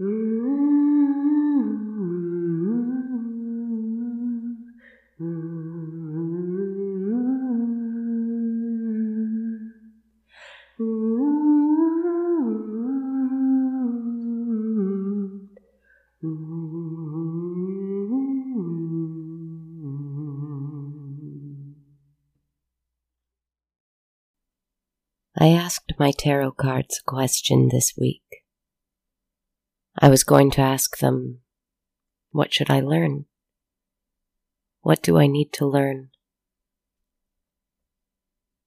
I asked my tarot cards a question this week. I was going to ask them, What should I learn? What do I need to learn?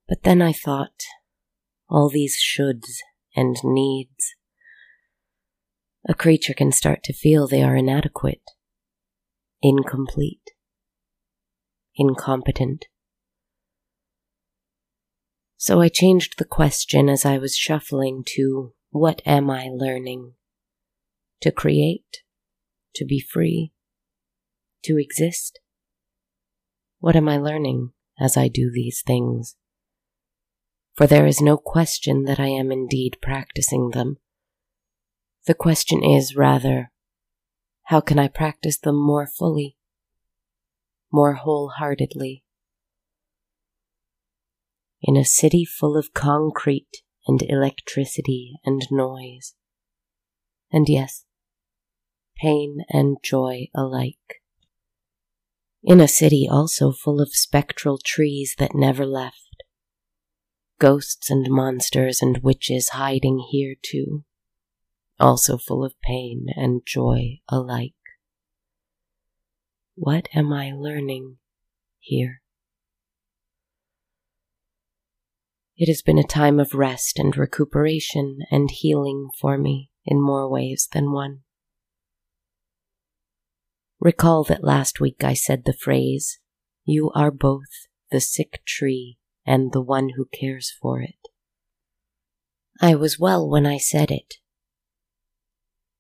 But then I thought, all these shoulds and needs. A creature can start to feel they are inadequate, incomplete, incompetent. So I changed the question as I was shuffling to what am I learning? To create, to be free, to exist. What am I learning as I do these things? For there is no question that I am indeed practicing them. The question is rather, how can I practice them more fully, more wholeheartedly? in a city full of concrete and electricity and noise. And yes, pain and joy alike. In a city also full of spectral trees that never left, ghosts and monsters and witches hiding here too, also full of pain and joy alike. What am I learning here? It has been a time of rest and recuperation and healing for me in more ways than one. Recall that last week I said the phrase, You are both the sick tree and the one who cares for it. I was well when I said it,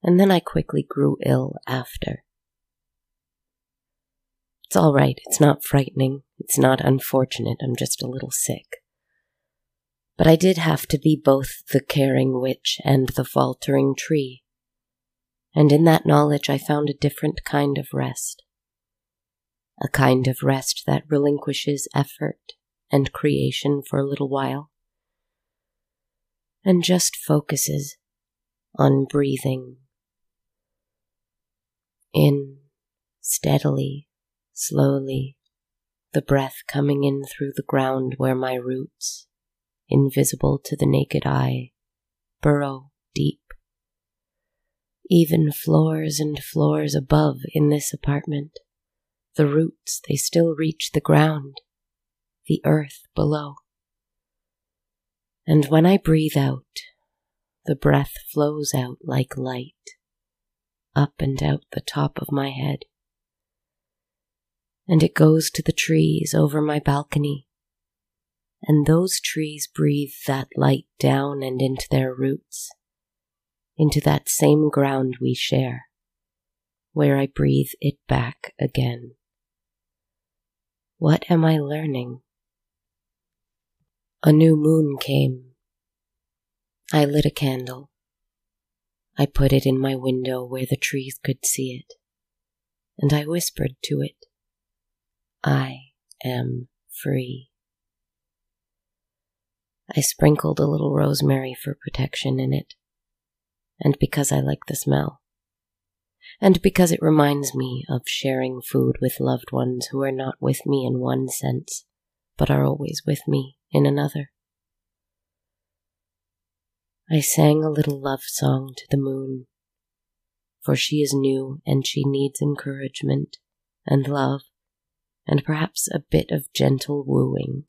and then I quickly grew ill after. It's all right, it's not frightening, it's not unfortunate, I'm just a little sick. But I did have to be both the caring witch and the faltering tree. And in that knowledge I found a different kind of rest. A kind of rest that relinquishes effort and creation for a little while. And just focuses on breathing. In steadily, slowly, the breath coming in through the ground where my roots invisible to the naked eye, burrow deep. Even floors and floors above in this apartment, the roots, they still reach the ground, the earth below. And when I breathe out, the breath flows out like light, up and out the top of my head. And it goes to the trees over my balcony and those trees breathe that light down and into their roots, into that same ground we share, where I breathe it back again. What am I learning? A new moon came. I lit a candle. I put it in my window where the trees could see it, and I whispered to it, I am free. I sprinkled a little rosemary for protection in it, and because I like the smell, and because it reminds me of sharing food with loved ones who are not with me in one sense, but are always with me in another. I sang a little love song to the moon, for she is new and she needs encouragement and love and perhaps a bit of gentle wooing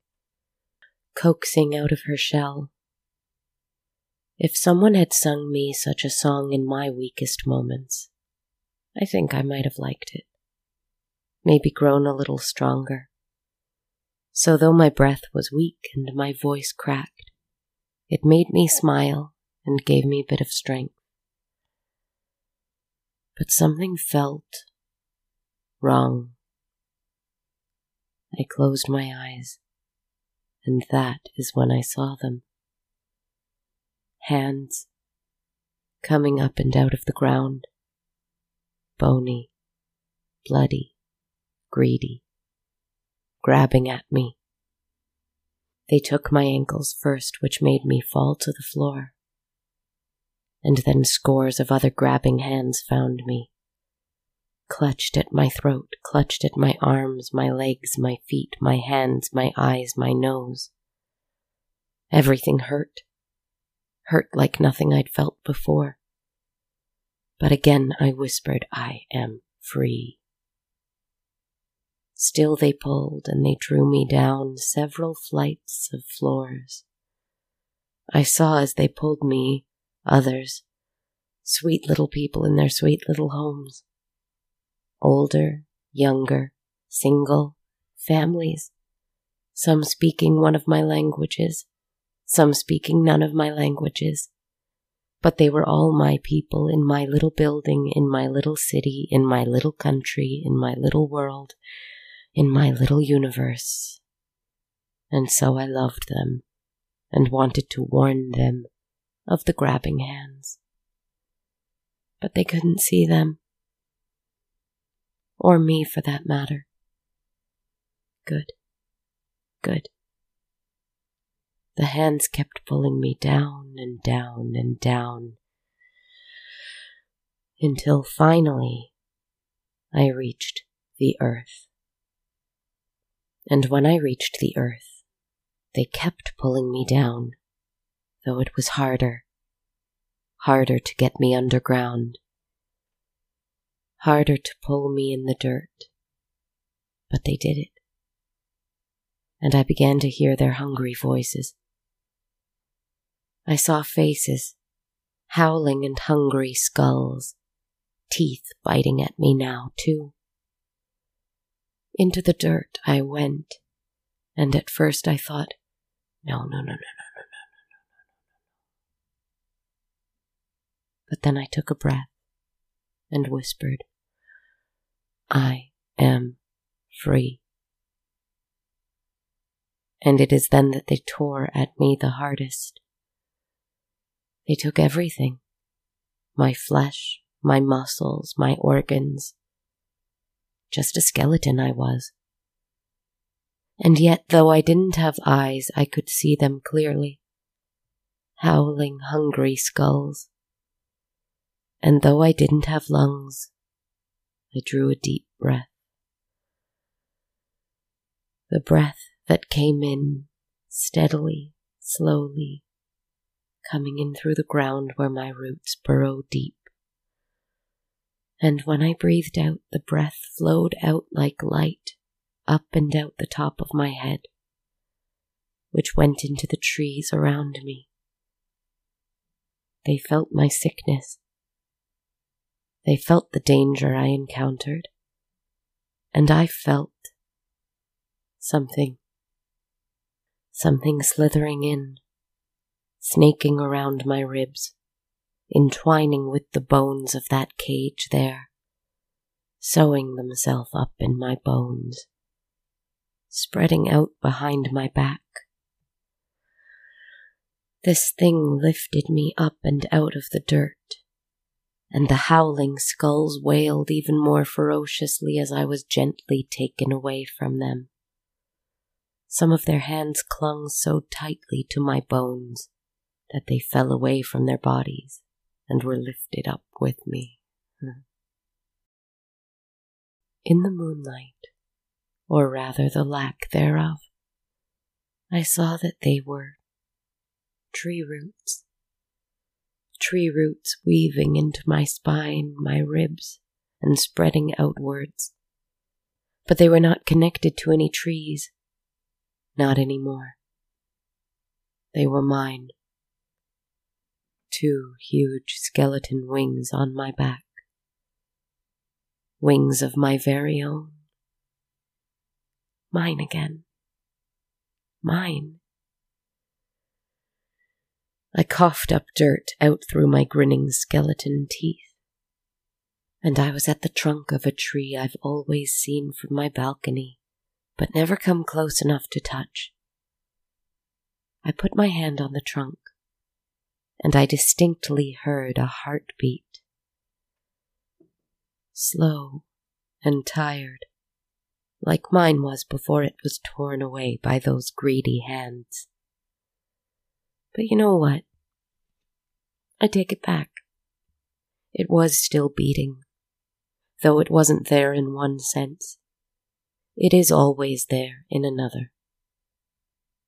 coaxing out of her shell. If someone had sung me such a song in my weakest moments, I think I might have liked it, maybe grown a little stronger. So, though my breath was weak and my voice cracked, it made me smile and gave me a bit of strength. But something felt wrong. I closed my eyes and that is when I saw them. Hands coming up and out of the ground. Bony, bloody, greedy, grabbing at me. They took my ankles first, which made me fall to the floor. And then scores of other grabbing hands found me. Clutched at my throat, clutched at my arms, my legs, my feet, my hands, my eyes, my nose. Everything hurt. Hurt like nothing I'd felt before. But again I whispered, I am free. Still they pulled and they drew me down several flights of floors. I saw as they pulled me others, sweet little people in their sweet little homes. Older, younger, single, families, some speaking one of my languages, some speaking none of my languages. But they were all my people in my little building, in my little city, in my little country, in my little world, in my little universe. And so I loved them and wanted to warn them of the grabbing hands. But they couldn't see them. Or me for that matter. Good. Good. The hands kept pulling me down and down and down until finally I reached the earth. And when I reached the earth, they kept pulling me down, though it was harder, harder to get me underground, harder to pull me in the dirt. But they did it. And I began to hear their hungry voices. I saw faces, howling and hungry skulls, teeth biting at me now, too. Into the dirt I went, and at first I thought, no, no, no, no, no, no, no, no, no. But then I took a breath and whispered, I am free. And it is then that they tore at me the hardest. They took everything my flesh, my muscles, my organs, just a skeleton I was. And yet, though I didn't have eyes, I could see them clearly. Howling, hungry skulls. And though I didn't have lungs, I drew a deep breath. The breath that came in steadily, slowly, coming in through the ground where my roots burrow deep and when I breathed out, the breath flowed out like light up and out the top of my head, which went into the trees around me. They felt my sickness. They felt the danger I encountered. And I felt something. Something slithering in, snaking around my ribs entwining with the bones of that cage there, sewing themselves up in my bones, spreading out behind my back. This thing lifted me up and out of the dirt, and the howling skulls wailed even more ferociously as I was gently taken away from them. Some of their hands clung so tightly to my bones that they fell away from their bodies and were lifted up with me. In the moonlight, or rather the lack thereof, I saw that they were tree roots. Tree roots weaving into my spine, my ribs, and spreading outwards. But they were not connected to any trees. Not any more. They were mine two huge skeleton wings on my back. Wings of my very own. Mine again. Mine. I coughed up dirt out through my grinning skeleton teeth. And I was at the trunk of a tree I've always seen from my balcony, but never come close enough to touch. I put my hand on the trunk and I distinctly heard a heartbeat. Slow and tired, like mine was before it was torn away by those greedy hands. But you know what? I take it back. It was still beating, though it wasn't there in one sense. It is always there in another.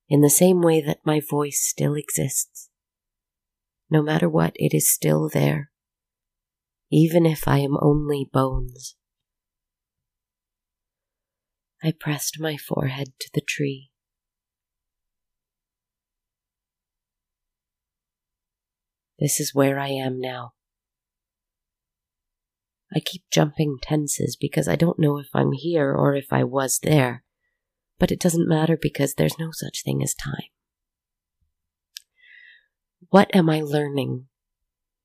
In the same way that my voice still exists. No matter what, it is still there, even if I am only bones. I pressed my forehead to the tree. This is where I am now. I keep jumping tenses because I don't know if I'm here or if I was there, but it doesn't matter because there's no such thing as time. What am I learning?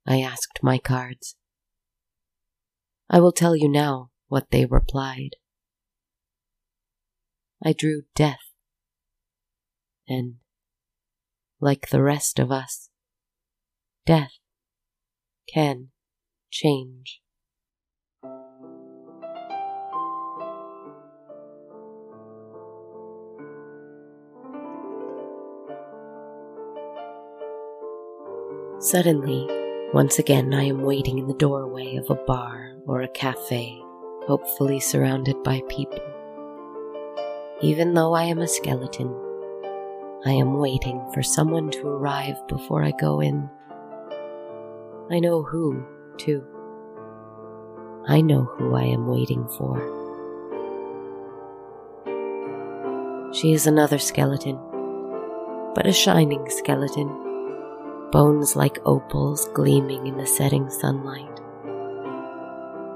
I asked my cards. I will tell you now what they replied. I drew death, and, like the rest of us, death can change. Suddenly, once again, I am waiting in the doorway of a bar or a cafe, hopefully surrounded by people. Even though I am a skeleton, I am waiting for someone to arrive before I go in. I know who, too. I know who I am waiting for. She is another skeleton, but a shining skeleton bones like opals gleaming in the setting sunlight.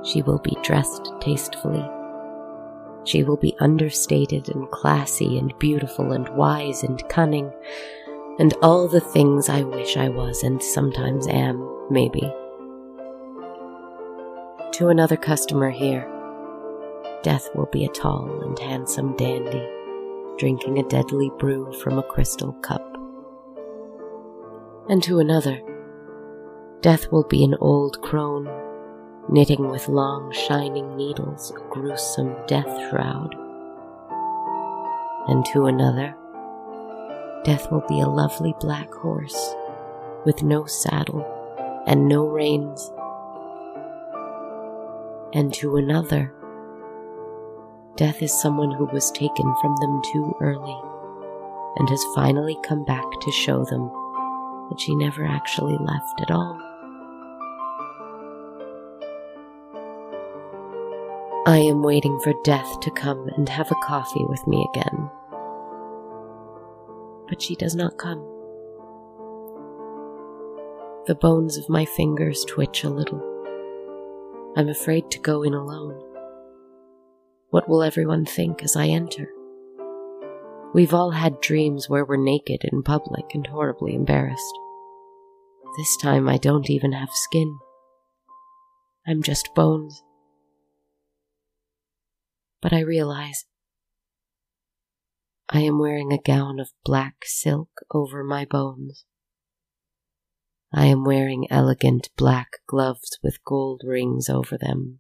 She will be dressed tastefully. She will be understated and classy and beautiful and wise and cunning and all the things I wish I was and sometimes am, maybe. To another customer here, Death will be a tall and handsome dandy, drinking a deadly brew from a crystal cup and to another. Death will be an old crone, knitting with long shining needles a gruesome death shroud. And to another, death will be a lovely black horse with no saddle and no reins. And to another, death is someone who was taken from them too early and has finally come back to show them that she never actually left at all. I am waiting for death to come and have a coffee with me again. But she does not come. The bones of my fingers twitch a little. I'm afraid to go in alone. What will everyone think as I enter? We've all had dreams where we're naked in public and horribly embarrassed. This time I don't even have skin. I'm just bones. But I realize I am wearing a gown of black silk over my bones. I am wearing elegant black gloves with gold rings over them.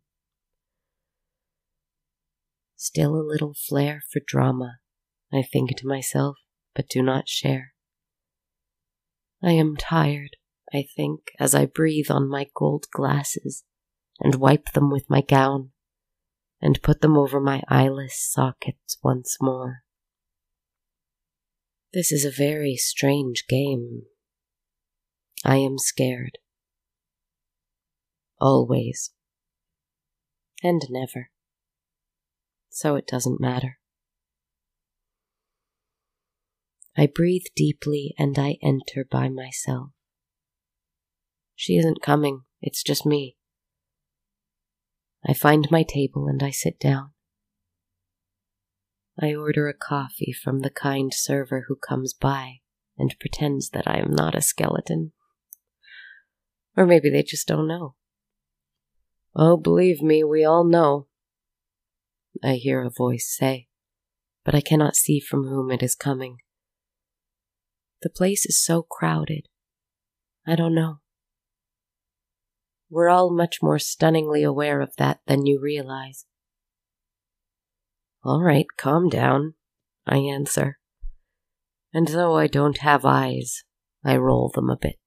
Still a little flair for drama I think to myself, but do not share. I am tired, I think, as I breathe on my gold glasses and wipe them with my gown and put them over my eyeless sockets once more. This is a very strange game. I am scared. Always. And never. So it doesn't matter. I breathe deeply and I enter by myself. She isn't coming, it's just me. I find my table and I sit down. I order a coffee from the kind server who comes by and pretends that I am not a skeleton. Or maybe they just don't know. Oh, believe me, we all know. I hear a voice say, but I cannot see from whom it is coming. The place is so crowded. I don't know. We're all much more stunningly aware of that than you realize. All right, calm down, I answer. And though I don't have eyes, I roll them a bit.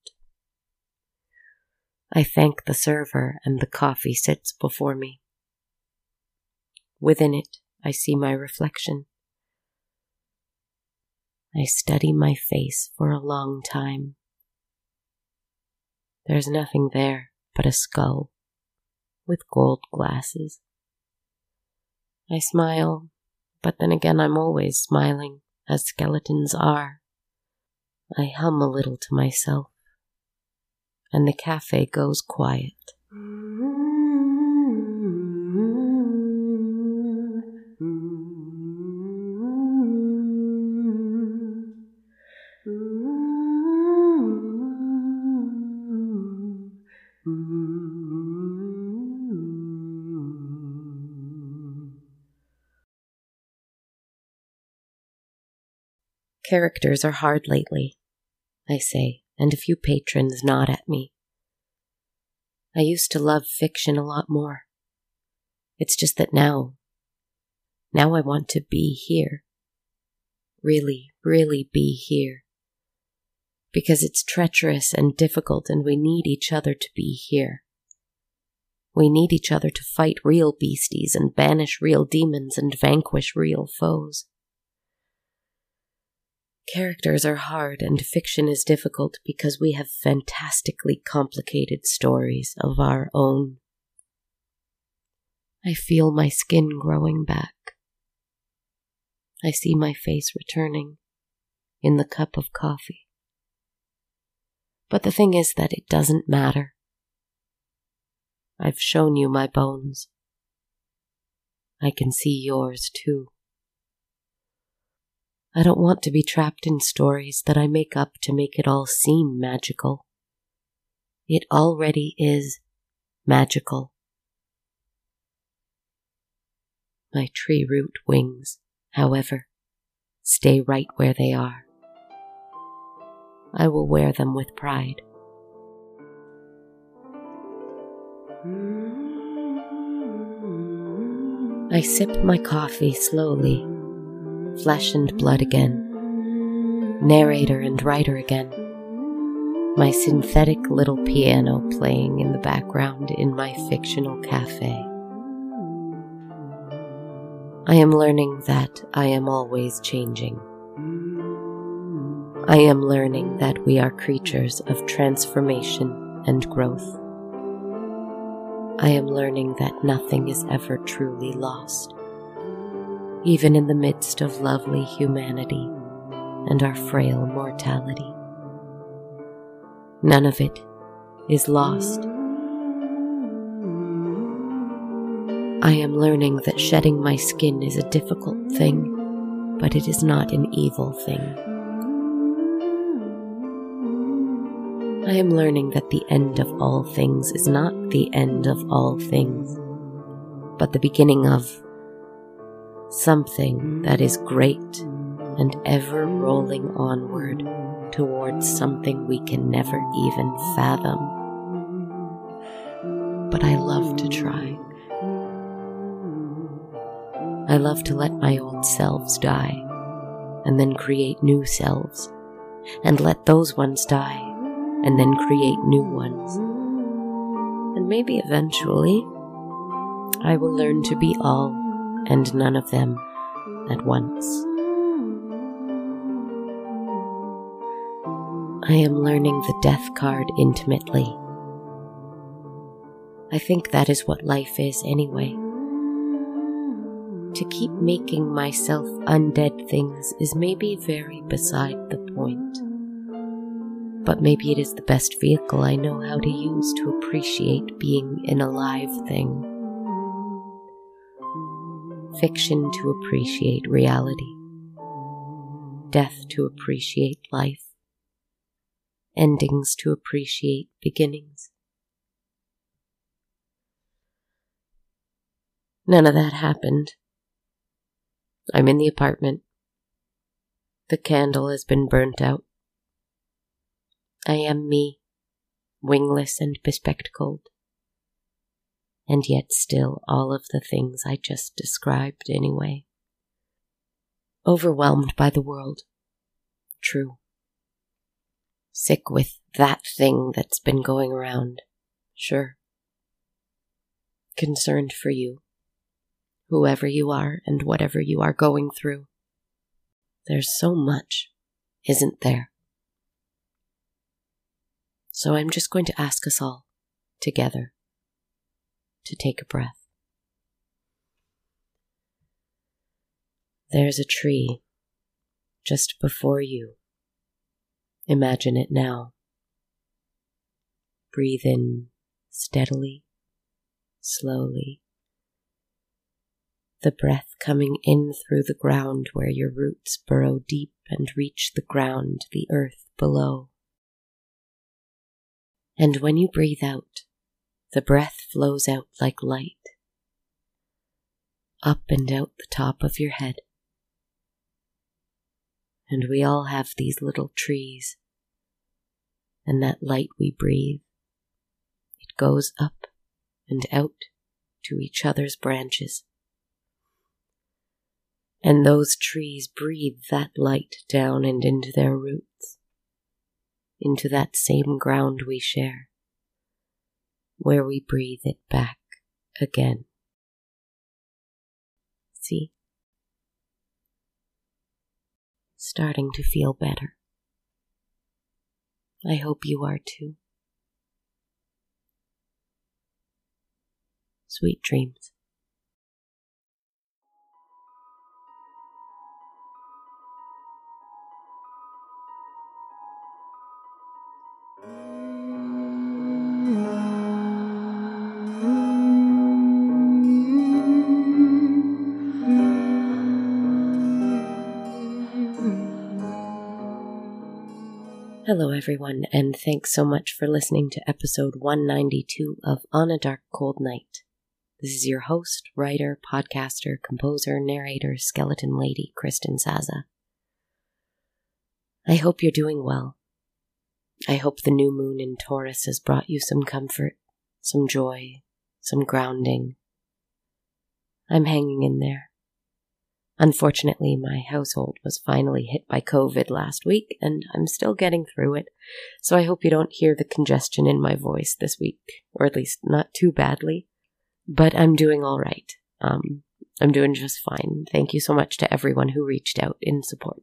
I thank the server, and the coffee sits before me. Within it, I see my reflection. I study my face for a long time. There's nothing there but a skull with gold glasses. I smile, but then again I'm always smiling, as skeletons are. I hum a little to myself, and the cafe goes quiet. Mm-hmm. Characters are hard lately, I say, and a few patrons nod at me. I used to love fiction a lot more. It's just that now, now I want to be here. Really, really be here. Because it's treacherous and difficult, and we need each other to be here. We need each other to fight real beasties and banish real demons and vanquish real foes. Characters are hard and fiction is difficult because we have fantastically complicated stories of our own. I feel my skin growing back. I see my face returning in the cup of coffee. But the thing is that it doesn't matter. I've shown you my bones. I can see yours too. I don't want to be trapped in stories that I make up to make it all seem magical. It already is magical. My tree root wings, however, stay right where they are. I will wear them with pride. I sip my coffee slowly flesh and blood again, narrator and writer again, my synthetic little piano playing in the background in my fictional cafe. I am learning that I am always changing. I am learning that we are creatures of transformation and growth. I am learning that nothing is ever truly lost even in the midst of lovely humanity and our frail mortality. None of it is lost. I am learning that shedding my skin is a difficult thing, but it is not an evil thing. I am learning that the end of all things is not the end of all things, but the beginning of something that is great and ever rolling onward towards something we can never even fathom. But I love to try. I love to let my old selves die and then create new selves, and let those ones die and then create new ones. And maybe eventually I will learn to be all and none of them at once. I am learning the death card intimately. I think that is what life is anyway. To keep making myself undead things is maybe very beside the point. But maybe it is the best vehicle I know how to use to appreciate being an alive thing fiction to appreciate reality, death to appreciate life, endings to appreciate beginnings. None of that happened. I'm in the apartment. The candle has been burnt out. I am me wingless and bespectacled. And yet still all of the things I just described anyway. Overwhelmed by the world. True. Sick with that thing that's been going around. Sure. Concerned for you. Whoever you are and whatever you are going through. There's so much, isn't there? So I'm just going to ask us all, together, to take a breath. There's a tree just before you. Imagine it now. Breathe in steadily, slowly. The breath coming in through the ground where your roots burrow deep and reach the ground, the earth below. And when you breathe out, the breath flows out like light, up and out the top of your head. And we all have these little trees, and that light we breathe, it goes up and out to each other's branches. And those trees breathe that light down and into their roots into that same ground we share, where we breathe it back again. See? Starting to feel better. I hope you are too. Sweet dreams. Hello, everyone, and thanks so much for listening to episode 192 of On a Dark Cold Night. This is your host, writer, podcaster, composer, narrator, skeleton lady, Kristen Zaza. I hope you're doing well. I hope the new moon in Taurus has brought you some comfort, some joy, some grounding. I'm hanging in there. Unfortunately, my household was finally hit by COVID last week, and I'm still getting through it, so I hope you don't hear the congestion in my voice this week, or at least not too badly. But I'm doing all right. Um, I'm doing just fine. Thank you so much to everyone who reached out in support.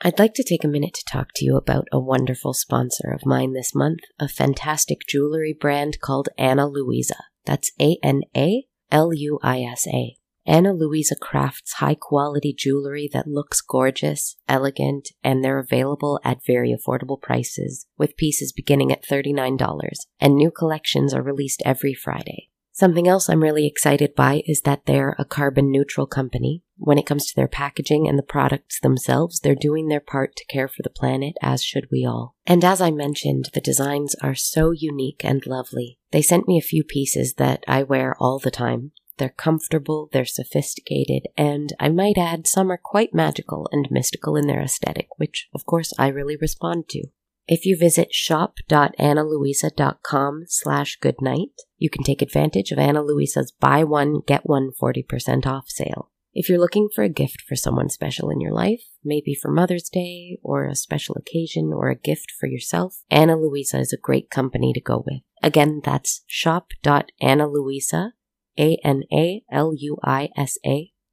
I'd like to take a minute to talk to you about a wonderful sponsor of mine this month, a fantastic jewelry brand called Ana Luisa. That's A N A L U I S A. Ana Luisa crafts high quality jewelry that looks gorgeous, elegant, and they're available at very affordable prices, with pieces beginning at $39, and new collections are released every Friday. Something else I'm really excited by is that they're a carbon neutral company. When it comes to their packaging and the products themselves, they're doing their part to care for the planet, as should we all. And as I mentioned, the designs are so unique and lovely. They sent me a few pieces that I wear all the time, they're comfortable, they're sophisticated, and I might add, some are quite magical and mystical in their aesthetic, which, of course, I really respond to. If you visit shop.analuisa.com slash goodnight, you can take advantage of Ana Luisa's buy one, get one 40% off sale. If you're looking for a gift for someone special in your life, maybe for Mother's Day or a special occasion or a gift for yourself, Ana Luisa is a great company to go with. Again, that's shop.analuisa, a-N-A-L-U-I-S-A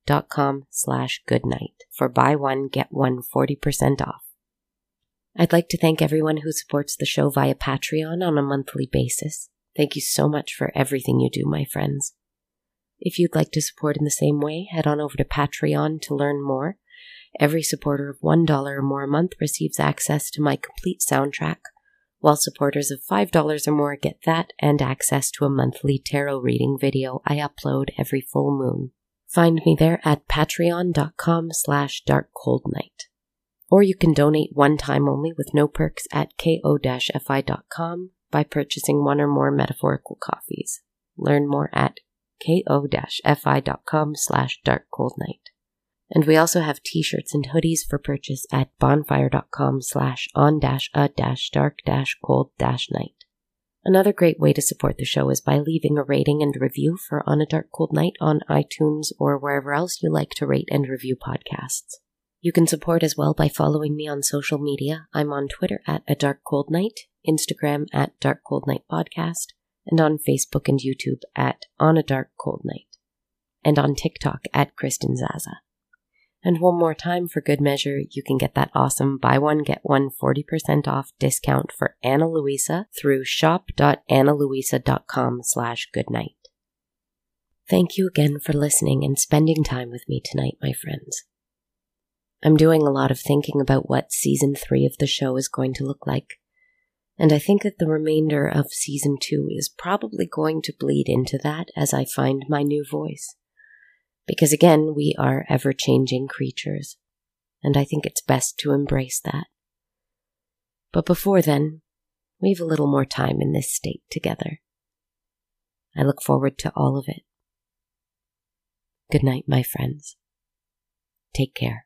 dot com slash goodnight for buy one, get one 40% off. I'd like to thank everyone who supports the show via Patreon on a monthly basis. Thank you so much for everything you do, my friends. If you'd like to support in the same way, head on over to Patreon to learn more. Every supporter of $1 or more a month receives access to my complete soundtrack, while supporters of $5 or more get that and access to a monthly tarot reading video I upload every full moon. Find me there at patreon.com slash darkcoldnight. Or you can donate one time only with no perks at ko-fi.com by purchasing one or more metaphorical coffees. Learn more at ko-fi.com slash darkcoldnight. And we also have t-shirts and hoodies for purchase at bonfire.com slash on dash a dash dark dash cold dash night. Another great way to support the show is by leaving a rating and review for On a Dark Cold Night on iTunes or wherever else you like to rate and review podcasts. You can support as well by following me on social media. I'm on Twitter at A Dark Cold Night, Instagram at Dark Cold Night Podcast, and on Facebook and YouTube at On a Dark Cold Night, and on TikTok at Kristen Zaza. And one more time for good measure, you can get that awesome buy one, get one 40% off discount for Ana Luisa through shop.analuisa.com slash goodnight. Thank you again for listening and spending time with me tonight, my friends. I'm doing a lot of thinking about what season three of the show is going to look like, and I think that the remainder of season two is probably going to bleed into that as I find my new voice. Because again, we are ever changing creatures, and I think it's best to embrace that. But before then, we have a little more time in this state together. I look forward to all of it. Good night, my friends. Take care.